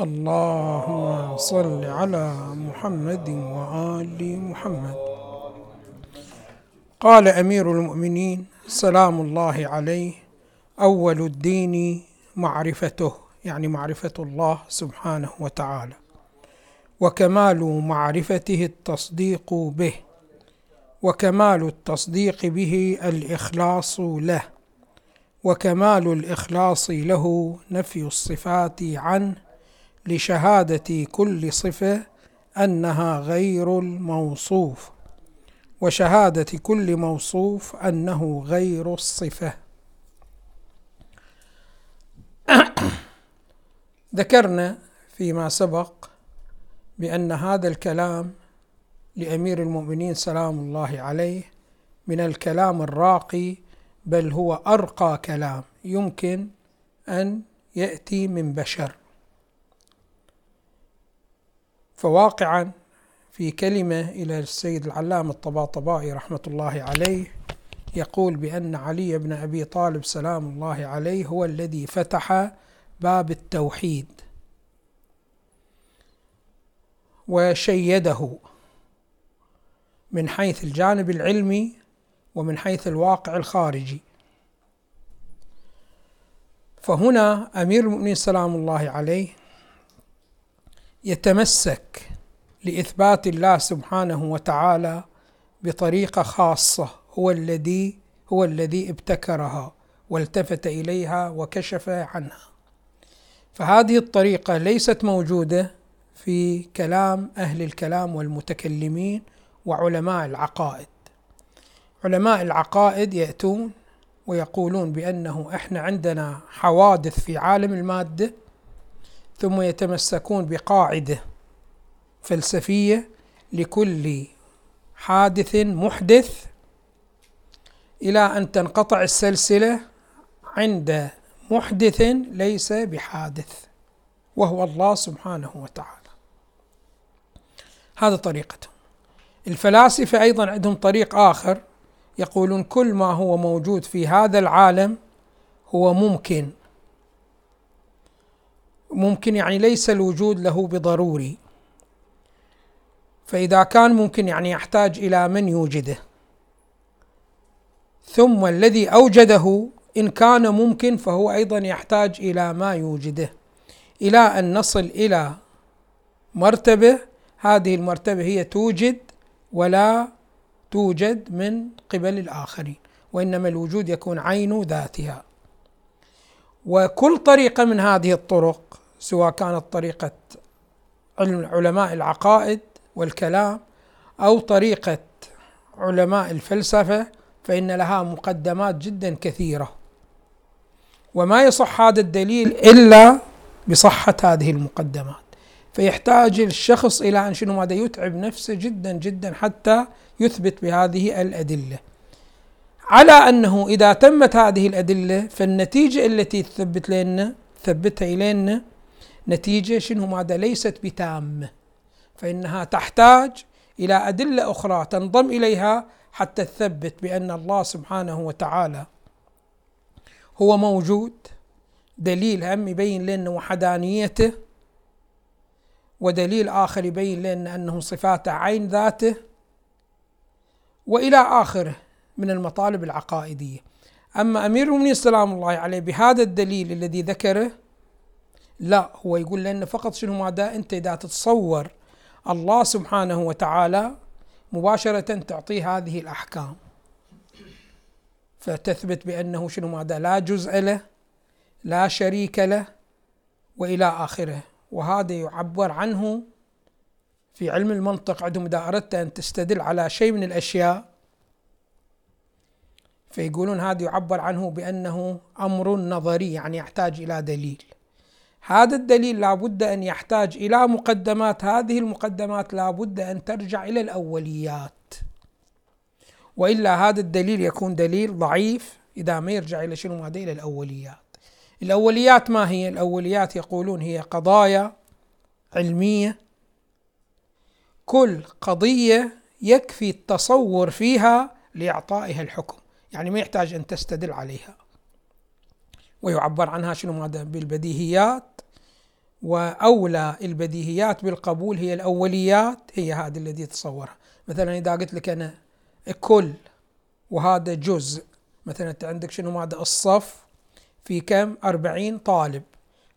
اللهم صل على محمد وآل محمد. قال أمير المؤمنين سلام الله عليه. أول الدين معرفته يعني معرفة الله سبحانه وتعالى. وكمال معرفته التصديق به. وكمال التصديق به الإخلاص له. وكمال الإخلاص له نفي الصفات عنه. لشهادة كل صفة أنها غير الموصوف وشهادة كل موصوف أنه غير الصفة. ذكرنا فيما سبق بأن هذا الكلام لأمير المؤمنين سلام الله عليه من الكلام الراقي بل هو أرقى كلام يمكن أن يأتي من بشر. فواقعا في كلمة إلى السيد العلامة الطباطبائي رحمة الله عليه يقول بأن علي بن أبي طالب سلام الله عليه هو الذي فتح باب التوحيد وشيده من حيث الجانب العلمي ومن حيث الواقع الخارجي. فهنا أمير المؤمنين سلام الله عليه يتمسك لإثبات الله سبحانه وتعالى بطريقة خاصة هو الذي هو الذي ابتكرها والتفت إليها وكشف عنها. فهذه الطريقة ليست موجودة في كلام أهل الكلام والمتكلمين وعلماء العقائد. علماء العقائد يأتون ويقولون بأنه إحنا عندنا حوادث في عالم المادة ثم يتمسكون بقاعدة فلسفية لكل حادث محدث إلى أن تنقطع السلسلة عند محدث ليس بحادث وهو الله سبحانه وتعالى. هذا طريقتهم. الفلاسفة أيضا عندهم طريق آخر يقولون كل ما هو موجود في هذا العالم هو ممكن ممكن يعني ليس الوجود له بضروري. فإذا كان ممكن يعني يحتاج إلى من يوجده. ثم الذي أوجده إن كان ممكن فهو أيضا يحتاج إلى ما يوجده. إلى أن نصل إلى مرتبة هذه المرتبة هي توجد ولا توجد من قبل الآخرين وإنما الوجود يكون عين ذاتها. وكل طريقة من هذه الطرق سواء كانت طريقة علماء العقائد والكلام أو طريقة علماء الفلسفة فإن لها مقدمات جدا كثيرة. وما يصح هذا الدليل إلا بصحة هذه المقدمات. فيحتاج الشخص إلى أن شنو ماذا يتعب نفسه جدا جدا حتى يثبت بهذه الأدلة. على أنه إذا تمت هذه الأدلة فالنتيجة التي تثبت لنا ثبتها إلينا نتيجة شنو؟ ماذا ليست بتامة فإنها تحتاج إلى أدلة أخرى تنضم إليها حتى تثبت بأن الله سبحانه وتعالى هو موجود. دليل هم يبين لنا وحدانيته ودليل آخر يبين لنا أنه صفاته عين ذاته وإلى آخره من المطالب العقائدية. أما أمير المؤمنين سلام الله عليه بهذا الدليل الذي ذكره لا هو يقول لنا فقط شنو ماذا أنت إذا تتصور الله سبحانه وتعالى مباشرة تعطيه هذه الأحكام. فتثبت بأنه شنو ماذا لا جزء له لا شريك له وإلى آخره. وهذا يعبر عنه في علم المنطق عندهم إذا أردت أن تستدل على شيء من الأشياء فيقولون هذا يعبر عنه بأنه أمر نظري يعني يحتاج إلى دليل. هذا الدليل لابد أن يحتاج إلى مقدمات. هذه المقدمات لابد أن ترجع إلى الأوليات وإلا هذا الدليل يكون دليل ضعيف إذا ما يرجع إلى شنو؟ ماذا إلى الأوليات. الأوليات ما هي؟ الأوليات يقولون هي قضايا علمية. كل قضية يكفي التصور فيها لإعطائها الحكم يعني ما يحتاج أن تستدل عليها. ويعبر عنها شنو ماذا؟ بالبديهيات. وأولى البديهيات بالقبول هي الأوليات هي هذه التي تصورها. مثلا إذا قلت لك أنا كل وهذا جزء مثلا أنت عندك شنو ماذا؟ الصف في كم؟ أربعين طالب.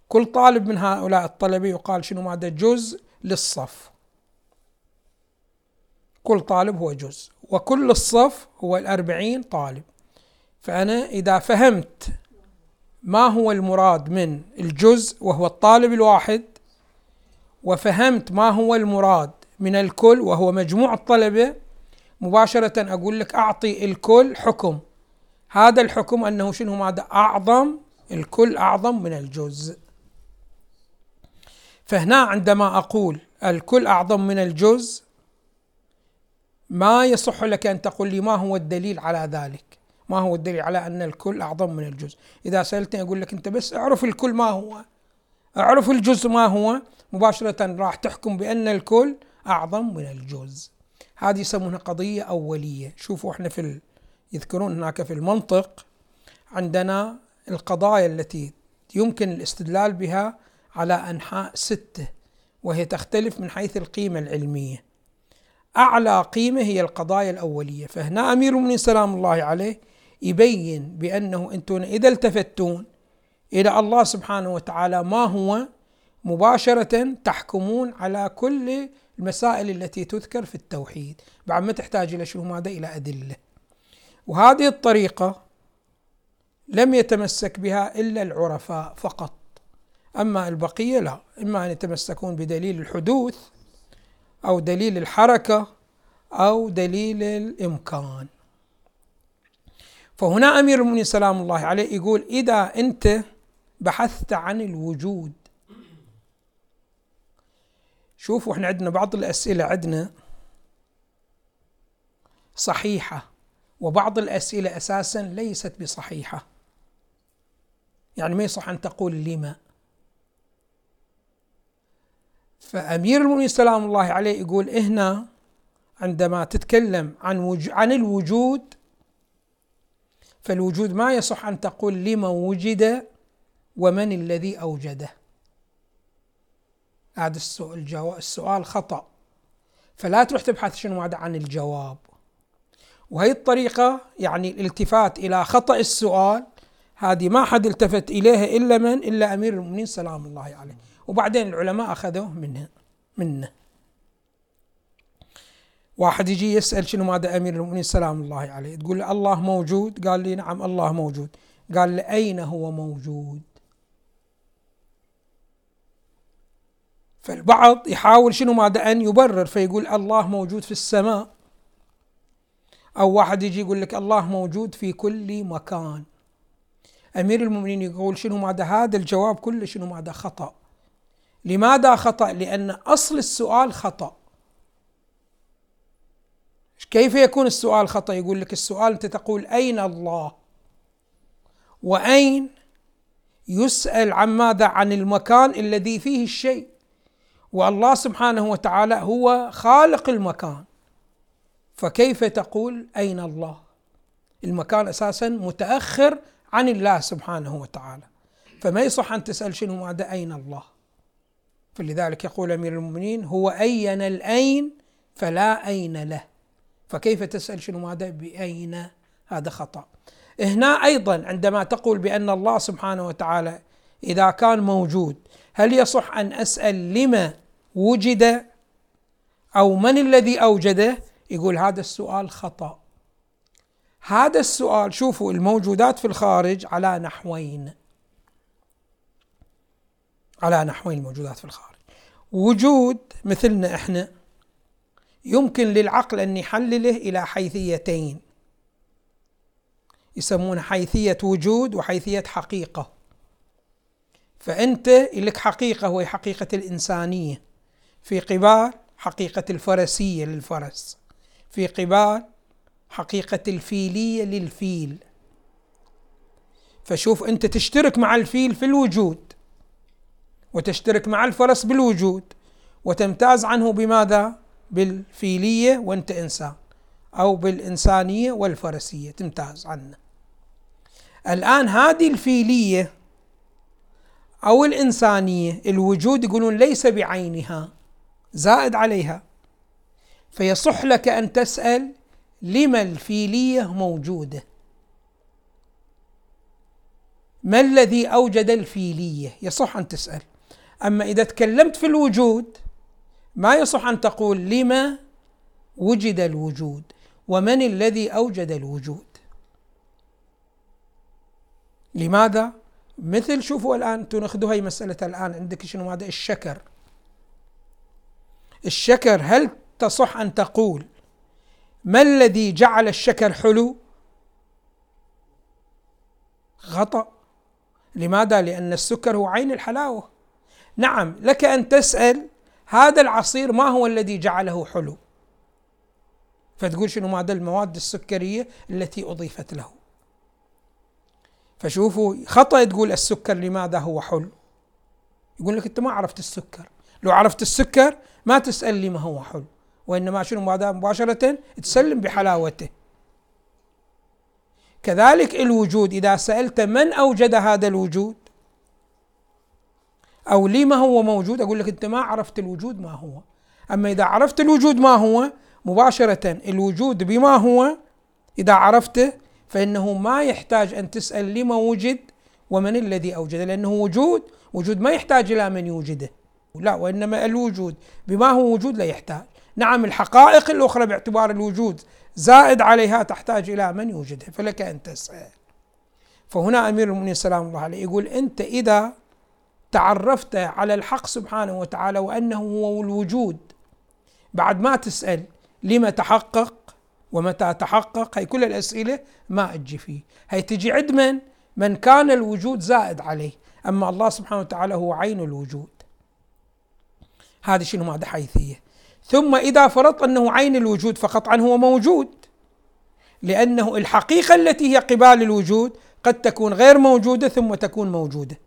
كل طالب من هؤلاء الطلبة يقال شنو ماذا؟ جزء للصف. كل طالب هو جزء وكل الصف هو الأربعين طالب. فأنا إذا فهمت ما هو المراد من الجزء وهو الطالب الواحد؟ وفهمت ما هو المراد من الكل وهو مجموع الطلبة؟ مباشرة أقول لك أعطي الكل حكم. هذا الحكم أنه شنو ماذا؟ أعظم الكل أعظم من الجزء. فهنا عندما أقول الكل أعظم من الجزء ما يصح لك أن تقول لي ما هو الدليل على ذلك. ما هو الدليل على أن الكل أعظم من الجزء. إذا سألتني أقول لك أنت بس اعرف الكل ما هو. اعرف الجزء ما هو. مباشرة راح تحكم بأن الكل أعظم من الجزء. هذه يسمونها قضية أولية. شوفوا إحنا في ال... يذكرون هناك في المنطق عندنا القضايا التي يمكن الاستدلال بها على أنحاء ستة وهي تختلف من حيث القيمة العلمية. أعلى قيمة هي القضايا الأولية. فهنا أمير المؤمنين سلام الله عليه يبين بأنه أنتم إذا التفتون إلى الله سبحانه وتعالى ما هو؟ مباشرة تحكمون على كل المسائل التي تذكر في التوحيد. بعد ما تحتاج إلى شنو؟ ماذا؟ إلى أدلة. وهذه الطريقة لم يتمسك بها إلا العرفاء فقط. أما البقية لا. إما أن يتمسكون بدليل الحدوث أو دليل الحركة أو دليل الإمكان. فهنا أمير المؤمنين سلام الله عليه يقول إذا أنت بحثت عن الوجود شوفوا إحنا عندنا بعض الأسئلة عندنا صحيحة وبعض الأسئلة أساسا ليست بصحيحة يعني ما يصح أن تقول لما فأمير المؤمنين سلام الله عليه يقول هنا عندما تتكلم عن. عن الوجود فالوجود ما يصح أن تقول لمن وجد ومن الذي أوجده. هذا السؤال السؤال خطأ. فلا تروح تبحث شنو هذا عن الجواب. وهي الطريقة يعني الالتفات إلى خطأ السؤال هذه ما حد التفت إليها إلا من؟ إلا أمير المؤمنين سلام الله عليه. وبعدين العلماء أخذوه منه منه. واحد يجي يسأل شنو ماذا أمير المؤمنين سلام الله عليه. تقول له الله موجود؟ قال لي نعم الله موجود. قال له أين هو موجود؟ فالبعض يحاول شنو ماذا أن يبرر فيقول الله موجود في السماء. أو واحد يجي يقول لك الله موجود في كل مكان. أمير المؤمنين يقول شنو ماذا؟ هذا الجواب كله شنو ماذا؟ خطأ. لماذا خطأ؟ لأن أصل السؤال خطأ. كيف يكون السؤال خطأ؟ يقول لك السؤال أنت تقول أين الله؟ وأين يسأل عن ماذا؟ عن المكان الذي فيه الشيء والله سبحانه وتعالى هو خالق المكان فكيف تقول أين الله؟ المكان أساسا متأخر عن الله سبحانه وتعالى فما يصح أن تسأل شنو ماذا أين الله؟ فلذلك يقول أمير المؤمنين هو أين الأين فلا أين له فكيف تسأل شنو ماذا؟ بأين؟ هذا خطأ. هنا أيضا عندما تقول بأن الله سبحانه وتعالى إذا كان موجود هل يصح أن أسأل لما وجد أو من الذي اوجده يقول هذا السؤال خطأ. هذا السؤال شوفوا الموجودات في الخارج على نحوين. على نحوين الموجودات في الخارج. وجود مثلنا إحنا يمكن للعقل أن يحلله إلى حيثيتين. يسمونها حيثية وجود وحيثية حقيقة. فأنت لك حقيقة وهي حقيقة الإنسانية. في قبال حقيقة الفرسية للفرس. في قبال حقيقة الفيلية للفيل. فشوف أنت تشترك مع الفيل في الوجود وتشترك مع الفرس بالوجود وتمتاز عنه بماذا؟ بالفيلية وانت إنسان أو بالإنسانية والفرسية تمتاز عنه. الآن هذه الفيلية أو الإنسانية الوجود يقولون ليس بعينها زائد عليها. فيصح لك أن تسأل لما الفيلية موجودة؟ ما الذي أوجد الفيلية؟ يصح أن تسأل. أما إذا تكلمت في الوجود ما يصح أن تقول لما وجد الوجود ومن الذي أوجد الوجود لماذا؟ مثل شوفوا الآن أنتم ناخذوا هاي مسألة الآن عندك شنو هذا الشكر الشكر هل تصح أن تقول ما الذي جعل الشكر حلو؟ خطأ لماذا؟ لأن السكر هو عين الحلاوة نعم لك أن تسأل هذا العصير ما هو الذي جعله حلو. فتقول شنو هذا المواد السكرية التي أضيفت له. فشوفوا خطأ تقول السكر لماذا هو حلو. يقول لك أنت ما عرفت السكر. لو عرفت السكر ما تسأل لي ما هو حلو. وإنما شنو هذا مباشرة تسلم بحلاوته. كذلك الوجود إذا سألت من أوجد هذا الوجود؟ أو لما هو موجود أقول لك أنت ما عرفت الوجود ما هو. أما إذا عرفت الوجود ما هو مباشرة الوجود بما هو إذا عرفته فإنه ما يحتاج أن تسأل لما وجد ومن الذي أوجده لأنه وجود وجود ما يحتاج إلى من يوجده. لا وإنما الوجود بما هو وجود لا يحتاج. نعم الحقائق الأخرى باعتبار الوجود زائد عليها تحتاج إلى من يوجدها فلك أن تسأل. فهنا أمير المؤمنين سلام الله عليه يقول أنت إذا تعرفت على الحق سبحانه وتعالى وأنه هو الوجود. بعد ما تسأل لما تحقق ومتى تحقق هي كل الأسئلة ما أجي فيه. هي تجي عند من؟ من كان الوجود زائد عليه. أما الله سبحانه وتعالى هو عين الوجود. هذه شنو ماذا حيثية؟ ثم إذا فرضت أنه عين الوجود فقطعا هو موجود. لأنه الحقيقة التي هي قبال الوجود قد تكون غير موجودة ثم تكون موجودة.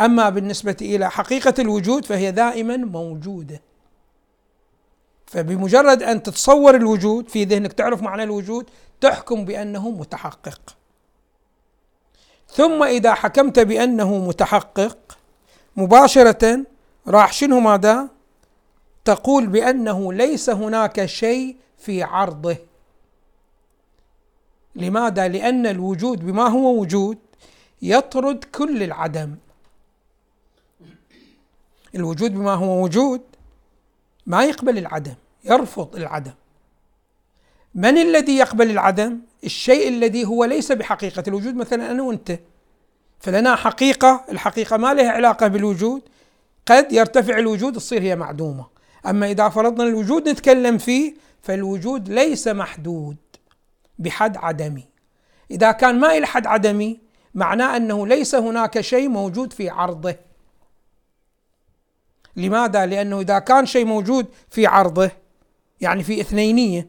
أما بالنسبة إلى حقيقة الوجود فهي دائما موجودة فبمجرد أن تتصور الوجود في ذهنك تعرف معنى الوجود تحكم بأنه متحقق ثم إذا حكمت بأنه متحقق مباشرة راح شنو ماذا؟ تقول بأنه ليس هناك شيء في عرضه لماذا؟ لأن الوجود بما هو وجود يطرد كل العدم الوجود بما هو وجود ما يقبل العدم يرفض العدم. من الذي يقبل العدم؟ الشيء الذي هو ليس بحقيقة الوجود. مثلا أنا وأنت فلنا حقيقة الحقيقة ما لها علاقة بالوجود. قد يرتفع الوجود تصير هي معدومة. أما إذا فرضنا الوجود نتكلم فيه فالوجود ليس محدود بحد عدمي. إذا كان ما إلى حد عدمي معناه أنه ليس هناك شيء موجود في عرضه. لماذا؟ لأنه إذا كان شيء موجود في عرضه يعني في إثنينية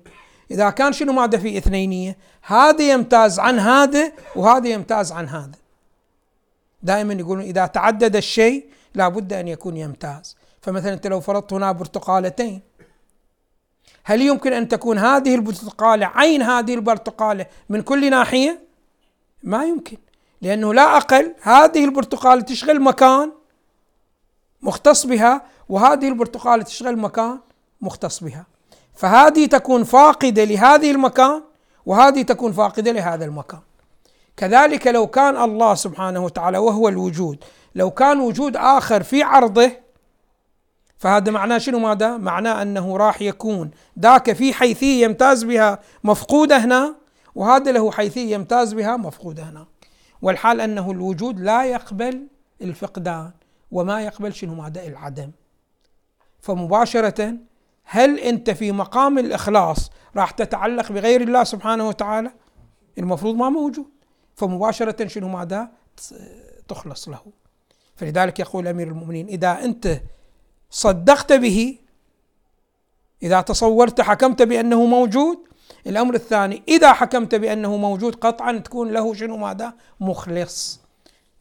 إذا كان شنو ماذا في إثنينية هذا يمتاز عن هذا وهذا يمتاز عن هذا دائما يقولون إذا تعدد الشيء لابد أن يكون يمتاز فمثلا أنت لو فرضت هنا برتقالتين هل يمكن أن تكون هذه البرتقالة عين هذه البرتقالة من كل ناحية؟ ما يمكن لأنه لا أقل هذه البرتقالة تشغل مكان مختص بها وهذه البرتقالة تشغل مكان مختص بها. فهذه تكون فاقدة لهذه المكان وهذه تكون فاقدة لهذا المكان. كذلك لو كان الله سبحانه وتعالى وهو الوجود لو كان وجود آخر في عرضه فهذا معناه شنو ماذا؟ معناه أنه راح يكون. ذاك في حيثية يمتاز بها مفقودة هنا وهذا له حيثية يمتاز بها مفقودة هنا. والحال أنه الوجود لا يقبل الفقدان. وما يقبل شنو ماذا؟ العدم فمباشرة هل أنت في مقام الإخلاص راح تتعلق بغير الله سبحانه وتعالى؟ المفروض ما موجود فمباشرة شنو ماذا؟ تخلص له فلذلك يقول أمير المؤمنين إذا أنت صدقت به إذا تصورت حكمت بأنه موجود الأمر الثاني إذا حكمت بأنه موجود قطعا تكون له شنو ماذا مخلص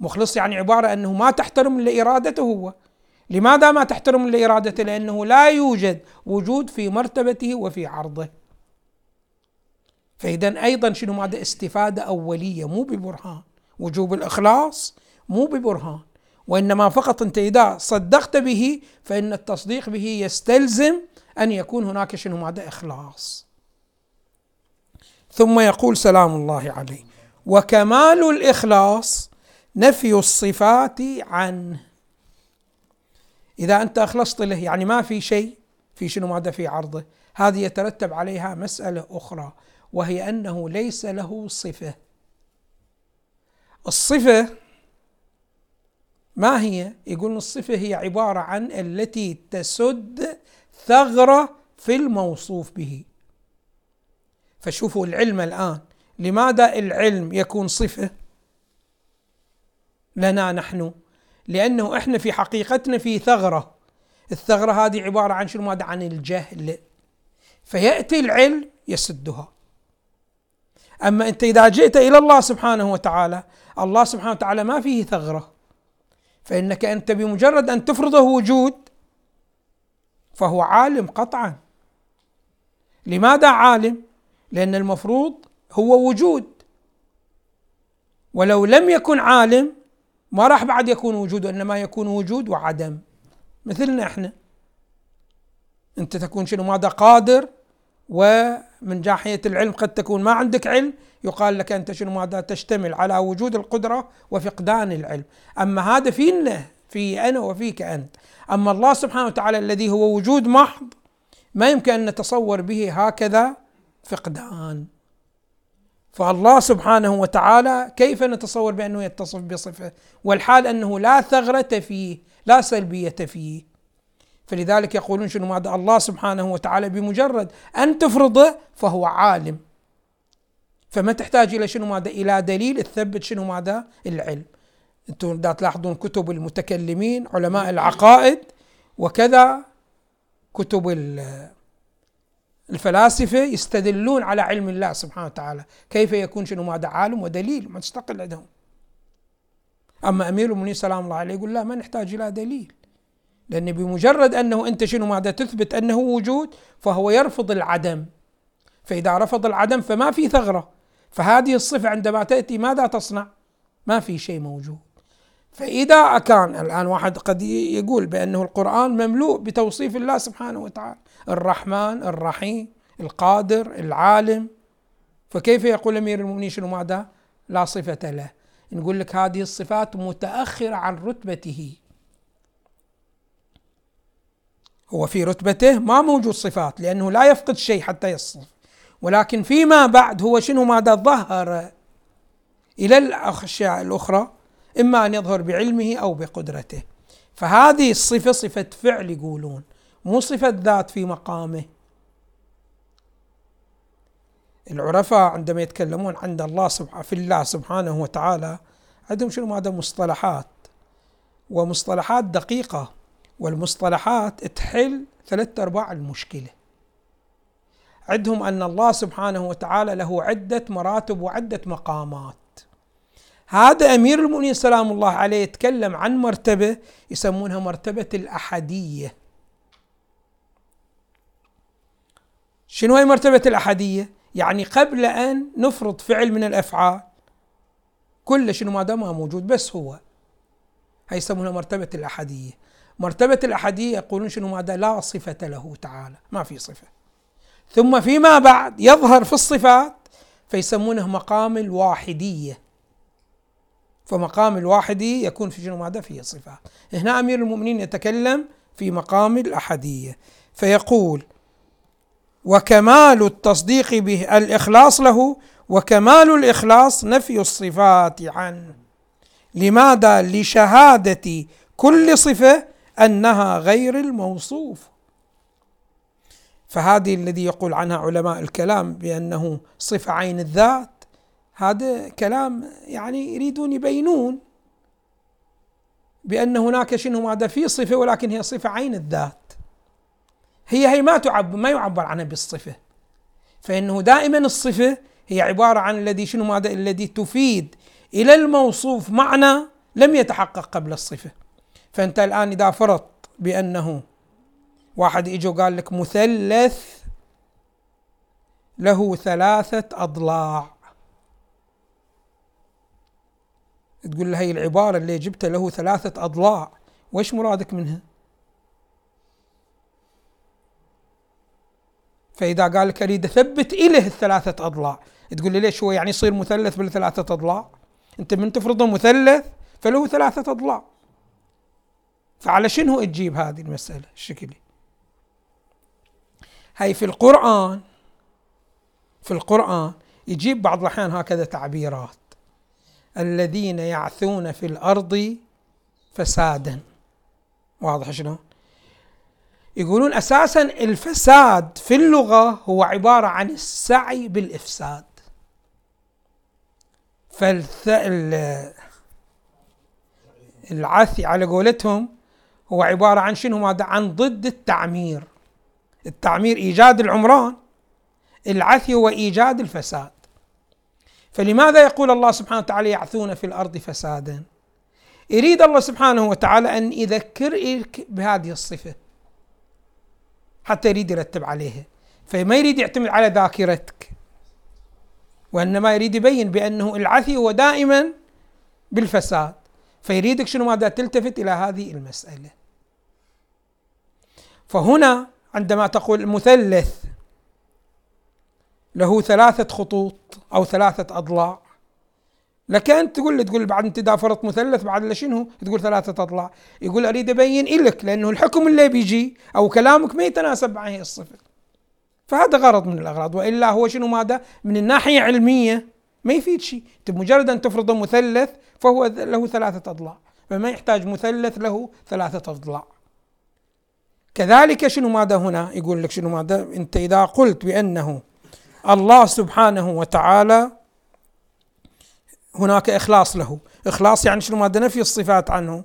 مخلص يعني عبارة أنه ما تحترم إلا إرادته هو. لماذا ما تحترم إلا إرادته لأنه لا يوجد وجود في مرتبته وفي عرضه. فإذا أيضا شنو ماذا؟ استفادة أولية مو ببرهان. وجوب الإخلاص مو ببرهان. وإنما فقط أنت إذا صدقت به فإن التصديق به يستلزم أن يكون هناك شنو ماذا؟ إخلاص. ثم يقول سلام الله عليه. وكمال الإخلاص نفي الصفات عنه. إذا أنت أخلصت له يعني ما في شيء في شنو ماذا في عرضه. هذه يترتب عليها مسألة أخرى وهي أنه ليس له صفة. الصفة ما هي؟ يقول الصفة هي عبارة عن التي تسد ثغرة في الموصوف به. فشوفوا العلم الآن لماذا العلم يكون صفة؟ لنا نحن. لأنه إحنا في حقيقتنا في ثغرة. الثغرة هذه عبارة عن شنو؟ ماذا عن الجهل. فيأتي العلم يسدها. أما أنت إذا جئت إلى الله سبحانه وتعالى الله سبحانه وتعالى ما فيه ثغرة. فإنك أنت بمجرد أن تفرضه وجود فهو عالم قطعا. لماذا عالم؟ لأن المفروض هو وجود. ولو لم يكن عالم ما راح بعد يكون وجود وإنما يكون وجود وعدم. مثلنا إحنا. أنت تكون شنو؟ ماذا قادر؟ ومن ناحيه العلم قد تكون ما عندك علم يقال لك أنت شنو؟ ماذا تشتمل على وجود القدرة وفقدان العلم، أما هذا فينا في أنا وفيك أنت، أما الله سبحانه وتعالى الذي هو وجود محض ما يمكن أن نتصور به هكذا فقدان. فالله سبحانه وتعالى كيف نتصور بأنه يتصف بصفة؟ والحال أنه لا ثغرة فيه، لا سلبية فيه. فلذلك يقولون شنو؟ ماذا الله سبحانه وتعالى بمجرد أن تفرضه فهو عالم. فما تحتاج إلى شنو؟ ماذا؟ إلى دليل تثبت شنو؟ ماذا؟ العلم. أنتم دا تلاحظون كتب المتكلمين علماء العقائد وكذا كتب الفلاسفة يستدلون على علم الله سبحانه وتعالى. كيف يكون شنو؟ ماذا عالم؟ ودليل مستقل عندهم. أما أمير المؤمنين سلام الله عليه يقول لا ما نحتاج إلى دليل. لأن بمجرد أنه أنت شنو؟ ماذا تثبت أنه وجود فهو يرفض العدم. فإذا رفض العدم فما في ثغرة. فهذه الصفة عندما تأتي ماذا تصنع؟ ما في شيء موجود. فإذا كان الآن واحد قد يقول بأنه القرآن مملوء بتوصيف الله سبحانه وتعالى. الرحمن الرحيم القادر العالم. فكيف يقول أمير المؤمنين؟ شنو ماذا؟ لا صفة له. نقول لك هذه الصفات متأخرة عن رتبته. هو في رتبته ما موجود صفات لأنه لا يفقد شيء حتى يصف. ولكن فيما بعد هو شنو؟ ماذا؟ ظهر إلى الأشياء الأخرى. إما أن يظهر بعلمه أو بقدرته. فهذه الصفة صفة فعل يقولون مو صفة ذات في مقامه. العرفاء عندما يتكلمون عند الله سبحانه في الله سبحانه وتعالى عندهم شنو؟ ماذا مصطلحات. ومصطلحات دقيقة. والمصطلحات تحل ثلاثة أرباع المشكلة. عندهم أن الله سبحانه وتعالى له عدة مراتب وعدة مقامات. هذا أمير المؤمنين سلام الله عليه يتكلم عن مرتبة يسمونها مرتبة الأحدية. شنو هي مرتبة الأحدية؟ يعني قبل أن نفرض فعل من الأفعال كل شنو ما دام موجود بس هو. هي يسمونها مرتبة الأحدية. مرتبة الأحدية يقولون شنو ماذا؟ لا صفة له تعالى. ما في صفة. ثم فيما بعد يظهر في الصفات فيسمونه مقام الواحدية. فمقام الواحدية يكون في شنو؟ ماذا؟ فيه صفات هنا أمير المؤمنين يتكلم في مقام الأحدية فيقول وكمال التصديق به الإخلاص له وكمال الإخلاص نفي الصفات عنه لماذا؟ لشهادة كل صفة أنها غير الموصوف. فهذه الذي يقول عنها علماء الكلام بأنه صفة عين الذات. هذا كلام يعني يريدون يبينون بأن هناك شنو ماذا في صفة ولكن هي صفة عين الذات. هي هي ما تعبر ما يعبر عنها بالصفة. فإنه دائما الصفة هي عبارة عن الذي شنو ماذا الذي تفيد إلى الموصوف معنى لم يتحقق قبل الصفة. فأنت الآن إذا فرضت بأنه واحد اجى وقال لك مثلث له ثلاثة أضلاع. تقول له هي العبارة اللي جبتها له ثلاثة أضلاع. وش مرادك منها؟ فإذا قال لك أريد أثبت إله الثلاثة أضلاع تقول لي ليش هو يعني يصير مثلث بالثلاثة أضلاع؟ أنت من تفرضه مثلث فله ثلاثة أضلاع. فعلى شنو تجيب هذه المسألة؟ الشكلي هاي في القرآن في القرآن يجيب بعض الأحيان هكذا تعبيرات. الذين يعثون في الأرض فسادا. واضح شنو؟ يقولون أساسا الفساد في اللغة هو عبارة عن السعي بالإفساد. فالث... العثي على قولتهم هو عبارة عن شنو؟ ماذا عن ضد التعمير. التعمير إيجاد العمران العثي هو إيجاد الفساد. فلماذا يقول الله سبحانه وتعالى يعثون في الأرض فسادا؟ يريد الله سبحانه وتعالى أن يذكرك بهذه الصفة حتى يريد يرتب عليها. فما يريد يعتمد على ذاكرتك وإنما يريد يبين بأنه العثي هو دائما بالفساد. فيريدك شنو ماذا تلتفت إلى هذه المسألة. فهنا عندما تقول المثلث له ثلاثة خطوط. أو ثلاثة أضلاع. لك أنت تقول تقول بعد أنت إذا فرضت مثلث بعد شنو تقول ثلاثة أضلاع. يقول أريد أبين إلك لأنه الحكم اللي بيجي أو كلامك ما يتناسب مع هي الصفة. فهذا غرض من الأغراض. وإلا هو شنو ماذا؟ من الناحية علمية ما يفيد شيء. بمجرد أن تفرض مثلث فهو له ثلاثة أضلاع. فما يحتاج مثلث له ثلاثة أضلاع. كذلك شنو ماذا هنا؟ يقول لك شنو ماذا؟ أنت إذا قلت بأنه الله سبحانه وتعالى هناك إخلاص له. إخلاص يعني شنو؟ ماذا نفي الصفات عنه.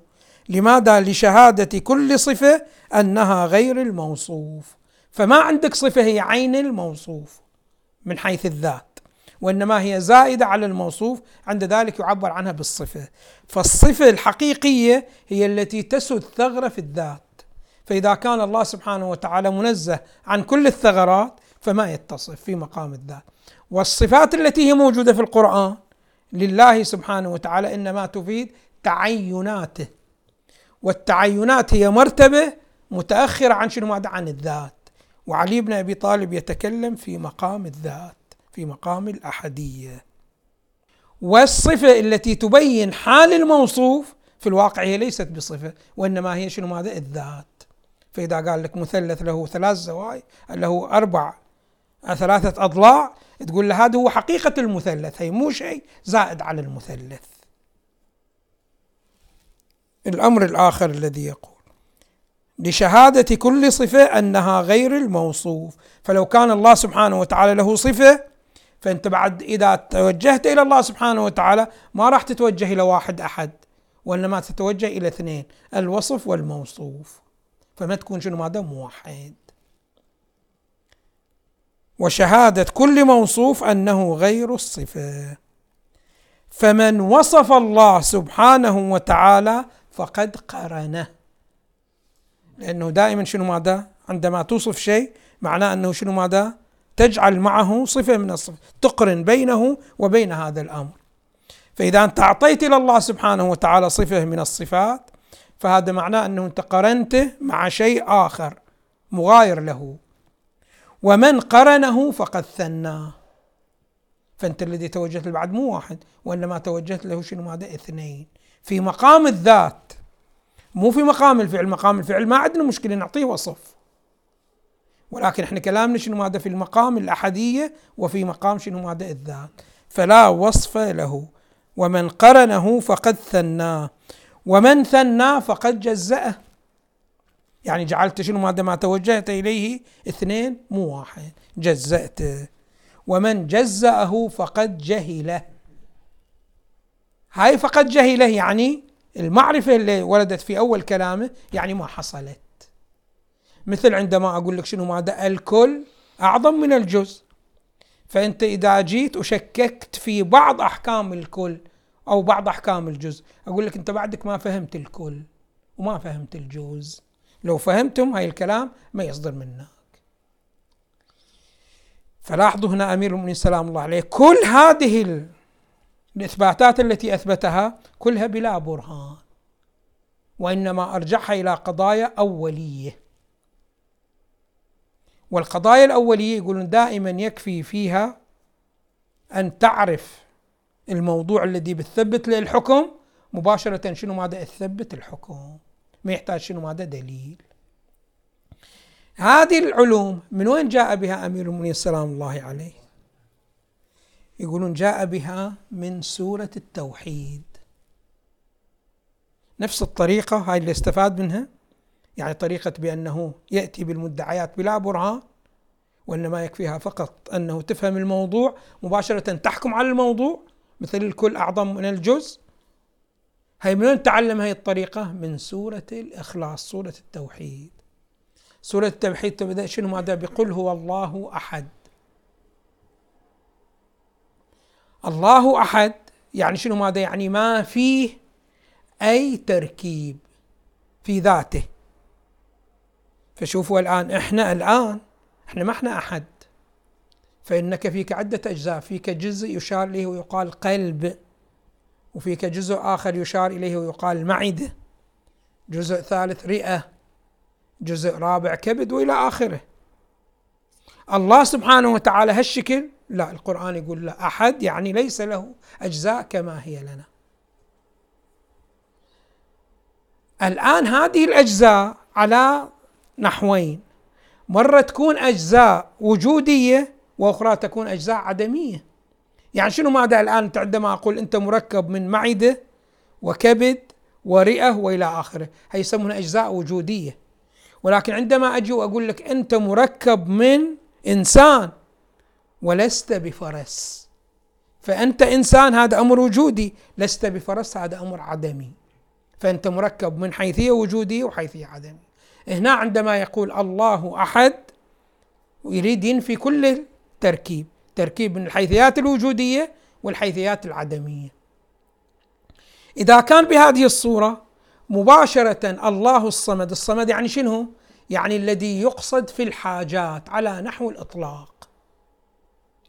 لماذا؟ لشهادة كل صفة أنها غير الموصوف. فما عندك صفة هي عين الموصوف من حيث الذات وإنما هي زائدة على الموصوف عند ذلك يعبر عنها بالصفة. فالصفة الحقيقية هي التي تسد ثغرة في الذات. فإذا كان الله سبحانه وتعالى منزه عن كل الثغرات فما يتصف في مقام الذات. والصفات التي هي موجودة في القرآن لله سبحانه وتعالى إنما تفيد تعيناته. والتعينات هي مرتبة متأخرة عن شنو؟ ماذا؟ عن الذات. وعلي بن أبي طالب يتكلم في مقام الذات في مقام الأحدية. والصفة التي تبين حال الموصوف في الواقع هي ليست بصفة وإنما هي شنو؟ ماذا؟ الذات. فإذا قال لك مثلث له ثلاث زوايا له أربع ثلاثة أضلاع تقول له هذا هو حقيقة المثلث هي مو شيء زائد على المثلث. الأمر الآخر الذي يقول لشهادة كل صفة أنها غير الموصوف. فلو كان الله سبحانه وتعالى له صفة فأنت بعد إذا توجهت إلى الله سبحانه وتعالى ما راح تتوجه إلى واحد أحد وإنما تتوجه إلى اثنين الوصف والموصوف. فما تكون شنو ماذا؟ موحد وشهادة كل موصوف أنه غير الصفة. فمن وصف الله سبحانه وتعالى فقد قرنه. لأنه دائما شنو ماذا؟ عندما توصف شيء معناه أنه شنو ماذا؟ تجعل معه صفة من الصفات تقرن بينه وبين هذا الأمر. فإذا أنت أعطيت إلى الله سبحانه وتعالى صفة من الصفات فهذا معناه أنه أنت قرنته مع شيء آخر مغاير له. ومن قرنه فقد ثناه فأنت الذي توجهت له بعد مو واحد وإنما توجهت له شنو ماذا؟ اثنين. في مقام الذات. مو في مقام الفعل. مقام الفعل ما عندنا مشكلة نعطيه وصف. ولكن إحنا كلامنا شنو ماذا؟ في المقام الأحدية وفي مقام شنو ماذا؟ الذات. فلا وصف له. ومن قرنه فقد ثناه ومن ثناه فقد جزأه. يعني جعلت شنو؟ ماذا ما توجهت إليه. اثنين مو واحد. جزأته ومن جزأه فقد جهله. هاي فقد جهله يعني المعرفة اللي ولدت في أول كلامه يعني ما حصلت. مثل عندما أقول لك شنو؟ ماذا الكل أعظم من الجزء. فأنت إذا جيت وشككت في بعض أحكام الكل أو بعض أحكام الجزء أقول لك أنت بعدك ما فهمت الكل وما فهمت الجزء. لو فهمتم هاي الكلام ما يصدر منك. فلاحظوا هنا أمير المؤمنين سلام الله عليه كل هذه الإثباتات التي أثبتها كلها بلا برهان وإنما أرجعها إلى قضايا أولية. والقضايا الأولية يقولون دائما يكفي فيها أن تعرف الموضوع الذي بتثبت له الحكم مباشرة شنو ماذا تثبت الحكم. ما يحتاج شنو؟ ماذا دليل. هذه العلوم من وين جاء بها أمير المؤمنين سلام الله عليه؟ يقولون جاء بها من سورة التوحيد. نفس الطريقة هاي اللي استفاد منها؟ يعني طريقة بأنه يأتي بالمدعيات بلا برهان وإنما يكفيها فقط أنه تفهم الموضوع مباشرة تحكم على الموضوع مثل الكل أعظم من الجزء. هي من وين تعلم هاي الطريقة؟ من سورة الإخلاص سورة التوحيد. سورة التوحيد تبدأ شنو؟ ماذا؟ بقول هو الله أحد. الله أحد يعني شنو؟ ماذا؟ يعني ما فيه أي تركيب في ذاته. فشوفوا الآن إحنا الآن إحنا ما إحنا أحد. فإنك فيك عدة أجزاء فيك جزء يشار إليه ويقال قلب. وفيك جزء آخر يشار إليه ويقال معدة جزء ثالث رئة. جزء رابع كبد وإلى آخره. الله سبحانه وتعالى هالشكل. لا القرآن يقول لا أحد يعني ليس له أجزاء كما هي لنا. الآن هذه الأجزاء على نحوين. مرة تكون أجزاء وجودية وأخرى تكون أجزاء عدمية. يعني شنو ماذا الآن عندما أقول أنت مركب من معدة وكبد ورئة وإلى آخره؟ هي يسمونها أجزاء وجودية. ولكن عندما أجي وأقول لك أنت مركب من إنسان ولست بفرس فأنت إنسان هذا أمر وجودي لست بفرس هذا أمر عدمي. فأنت مركب من حيثيه وجوديه وحيثيه عدميه هنا عندما يقول الله أحد يريد ينفي كل التركيب. تركيب من الحيثيات الوجودية والحيثيات العدمية. إذا كان بهذه الصورة مباشرة الله الصمد الصمد يعني شنو؟ يعني الذي يقصد في الحاجات على نحو الإطلاق.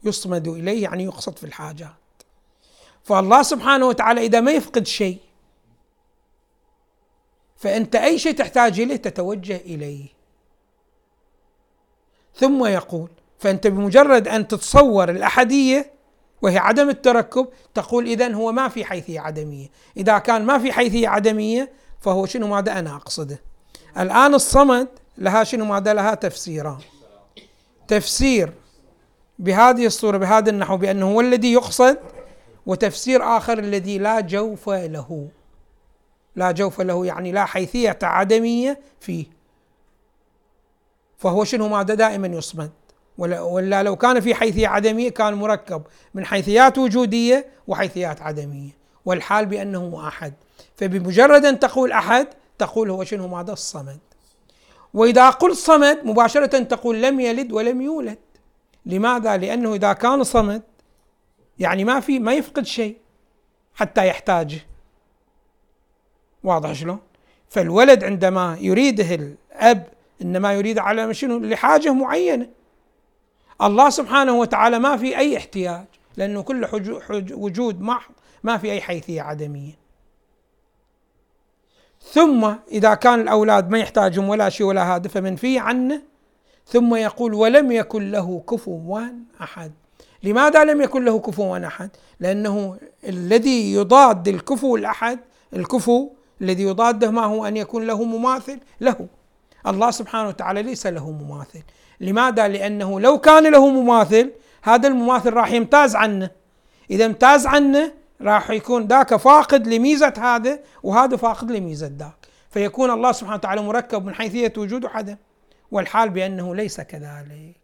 يصمد إليه يعني يقصد في الحاجات. فالله سبحانه وتعالى إذا ما يفقد شيء فأنت أي شيء تحتاج إليه تتوجه إليه. ثم يقول فأنت بمجرد أن تتصور الأحدية وهي عدم التركب تقول إذا هو ما في حيثية عدمية. إذا كان ما في حيثية عدمية فهو شنو ماذا أنا أقصده؟ الآن الصمد لها شنو ماذا؟ لها تفسيران. تفسير بهذه الصورة بهذا النحو بأنه هو الذي يقصد وتفسير آخر الذي لا جوف له. لا جوف له يعني لا حيثية عدمية فيه. فهو شنو ماذا؟ دائما يصمد. ولا لو كان في حيثية عدمية كان مركب من حيثيات وجودية وحيثيات عدمية. والحال بأنه أحد. فبمجرد أن تقول أحد تقول هو شنو؟ ماذا؟ الصمد. وإذا قلت صمد مباشرة تقول لم يلد ولم يولد. لماذا؟ لأنه إذا كان صمد يعني ما في ما يفقد شيء حتى يحتاجه. واضح شلون؟ فالولد عندما يريده الأب إنما يريد على شنو؟ لحاجة معينة. الله سبحانه وتعالى ما في أي احتياج لأنه كل وجود محض ما في أي حيثية عدمية. ثم إذا كان الأولاد ما يحتاجون ولا شيء ولا هذا فمنفي عنه ثم يقول ولم يكن له كفوا أحد. لماذا لم يكن له كفوا أحد؟ لأنه الذي يضاد الكفو الأحد الكفو الذي يضاده ما هو أن يكون له مماثل له. الله سبحانه وتعالى ليس له مماثل. لماذا؟ لأنه لو كان له مماثل هذا المماثل راح يمتاز عنه. إذا امتاز عنه راح يكون ذاك فاقد لميزة هذا وهذا فاقد لميزة ذاك. فيكون الله سبحانه وتعالى مركب من حيثية وجود وعدم والحال بأنه ليس كذلك.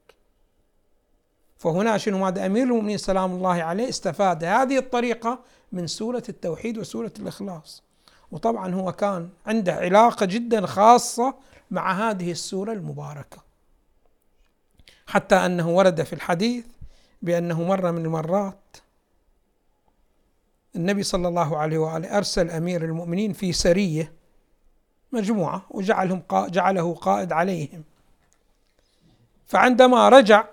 فهنا شنو؟ ماذا؟ أمير المؤمنين سلام الله عليه استفاد هذه الطريقة من سورة التوحيد وسورة الإخلاص. وطبعا هو كان عنده علاقة جدا خاصة مع هذه السورة المباركة. حتى أنه ورد في الحديث بأنه مرة من المرات النبي صلى الله عليه وآله أرسل أمير المؤمنين في سرية مجموعة وجعلهم جعله قائد عليهم. فعندما رجع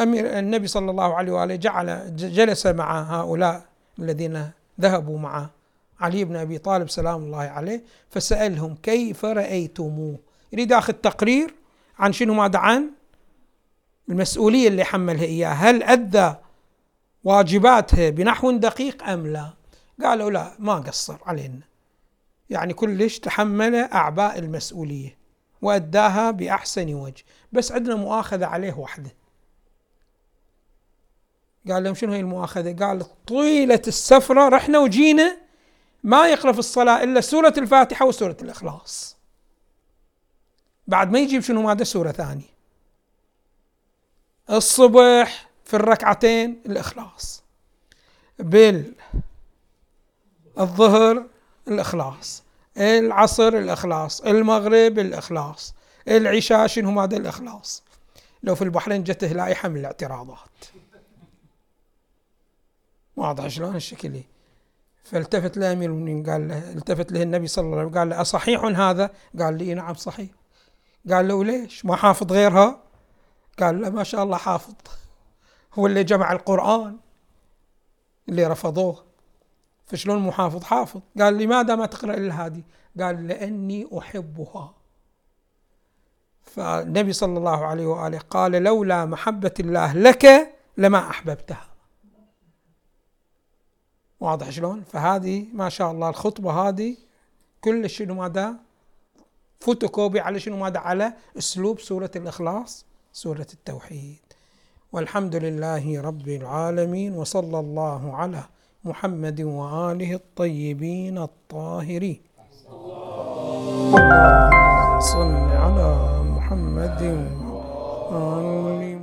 أمير النبي صلى الله عليه وآله جعل جلس مع هؤلاء الذين ذهبوا مع علي بن أبي طالب سلام الله عليه فسألهم كيف رأيتموه يريد ياخذ تقرير عن شنو ماذا عن المسؤولية اللي حملها اياها هل أدى واجباتها بنحو دقيق أم لا؟ قالوا لا ما قصر علينا يعني كلش تحمل أعباء المسؤولية وأداها بأحسن وجه بس عندنا مؤاخذة عليه وحده قال لهم شنو هي المؤاخذة؟ قال طيله السفرة رحنا وجينا ما يقرا في الصلاة إلا سورة الفاتحة وسورة الإخلاص. بعد ما يجيب شنو؟ ماذا سورة ثانية. الصبح في الركعتين الإخلاص. بال الظهر الإخلاص. العصر الإخلاص. المغرب الإخلاص. العشاء شنو؟ هذا الإخلاص. لو في البحرين جته لائحة من الاعتراضات. واضح شلون الشكل. فالتفت له أمير المؤمنين قال له التفت له النبي صلى الله عليه وسلم قال له أصحيح هذا؟ قال لي نعم صحيح. قال له ليش؟ ما حافظ غيرها؟ قال له ما شاء الله حافظ. هو اللي جمع القرآن اللي رفضوه. فشلون محافظ حافظ؟ قال لماذا ما تقرأ إلا هذه؟ قال لأني أحبها. فالنبي صلى الله عليه وآله قال لولا محبة الله لك لما أحببتها. واضح شلون؟ فهذه ما شاء الله الخطبة هذه كل شنو ماذا؟ فوتوكوبي على شنو ماذا؟ على أسلوب سورة الإخلاص سورة التوحيد. والحمد لله رب العالمين وصلى الله على محمد وآله الطيبين الطاهرين. صل على محمد وآله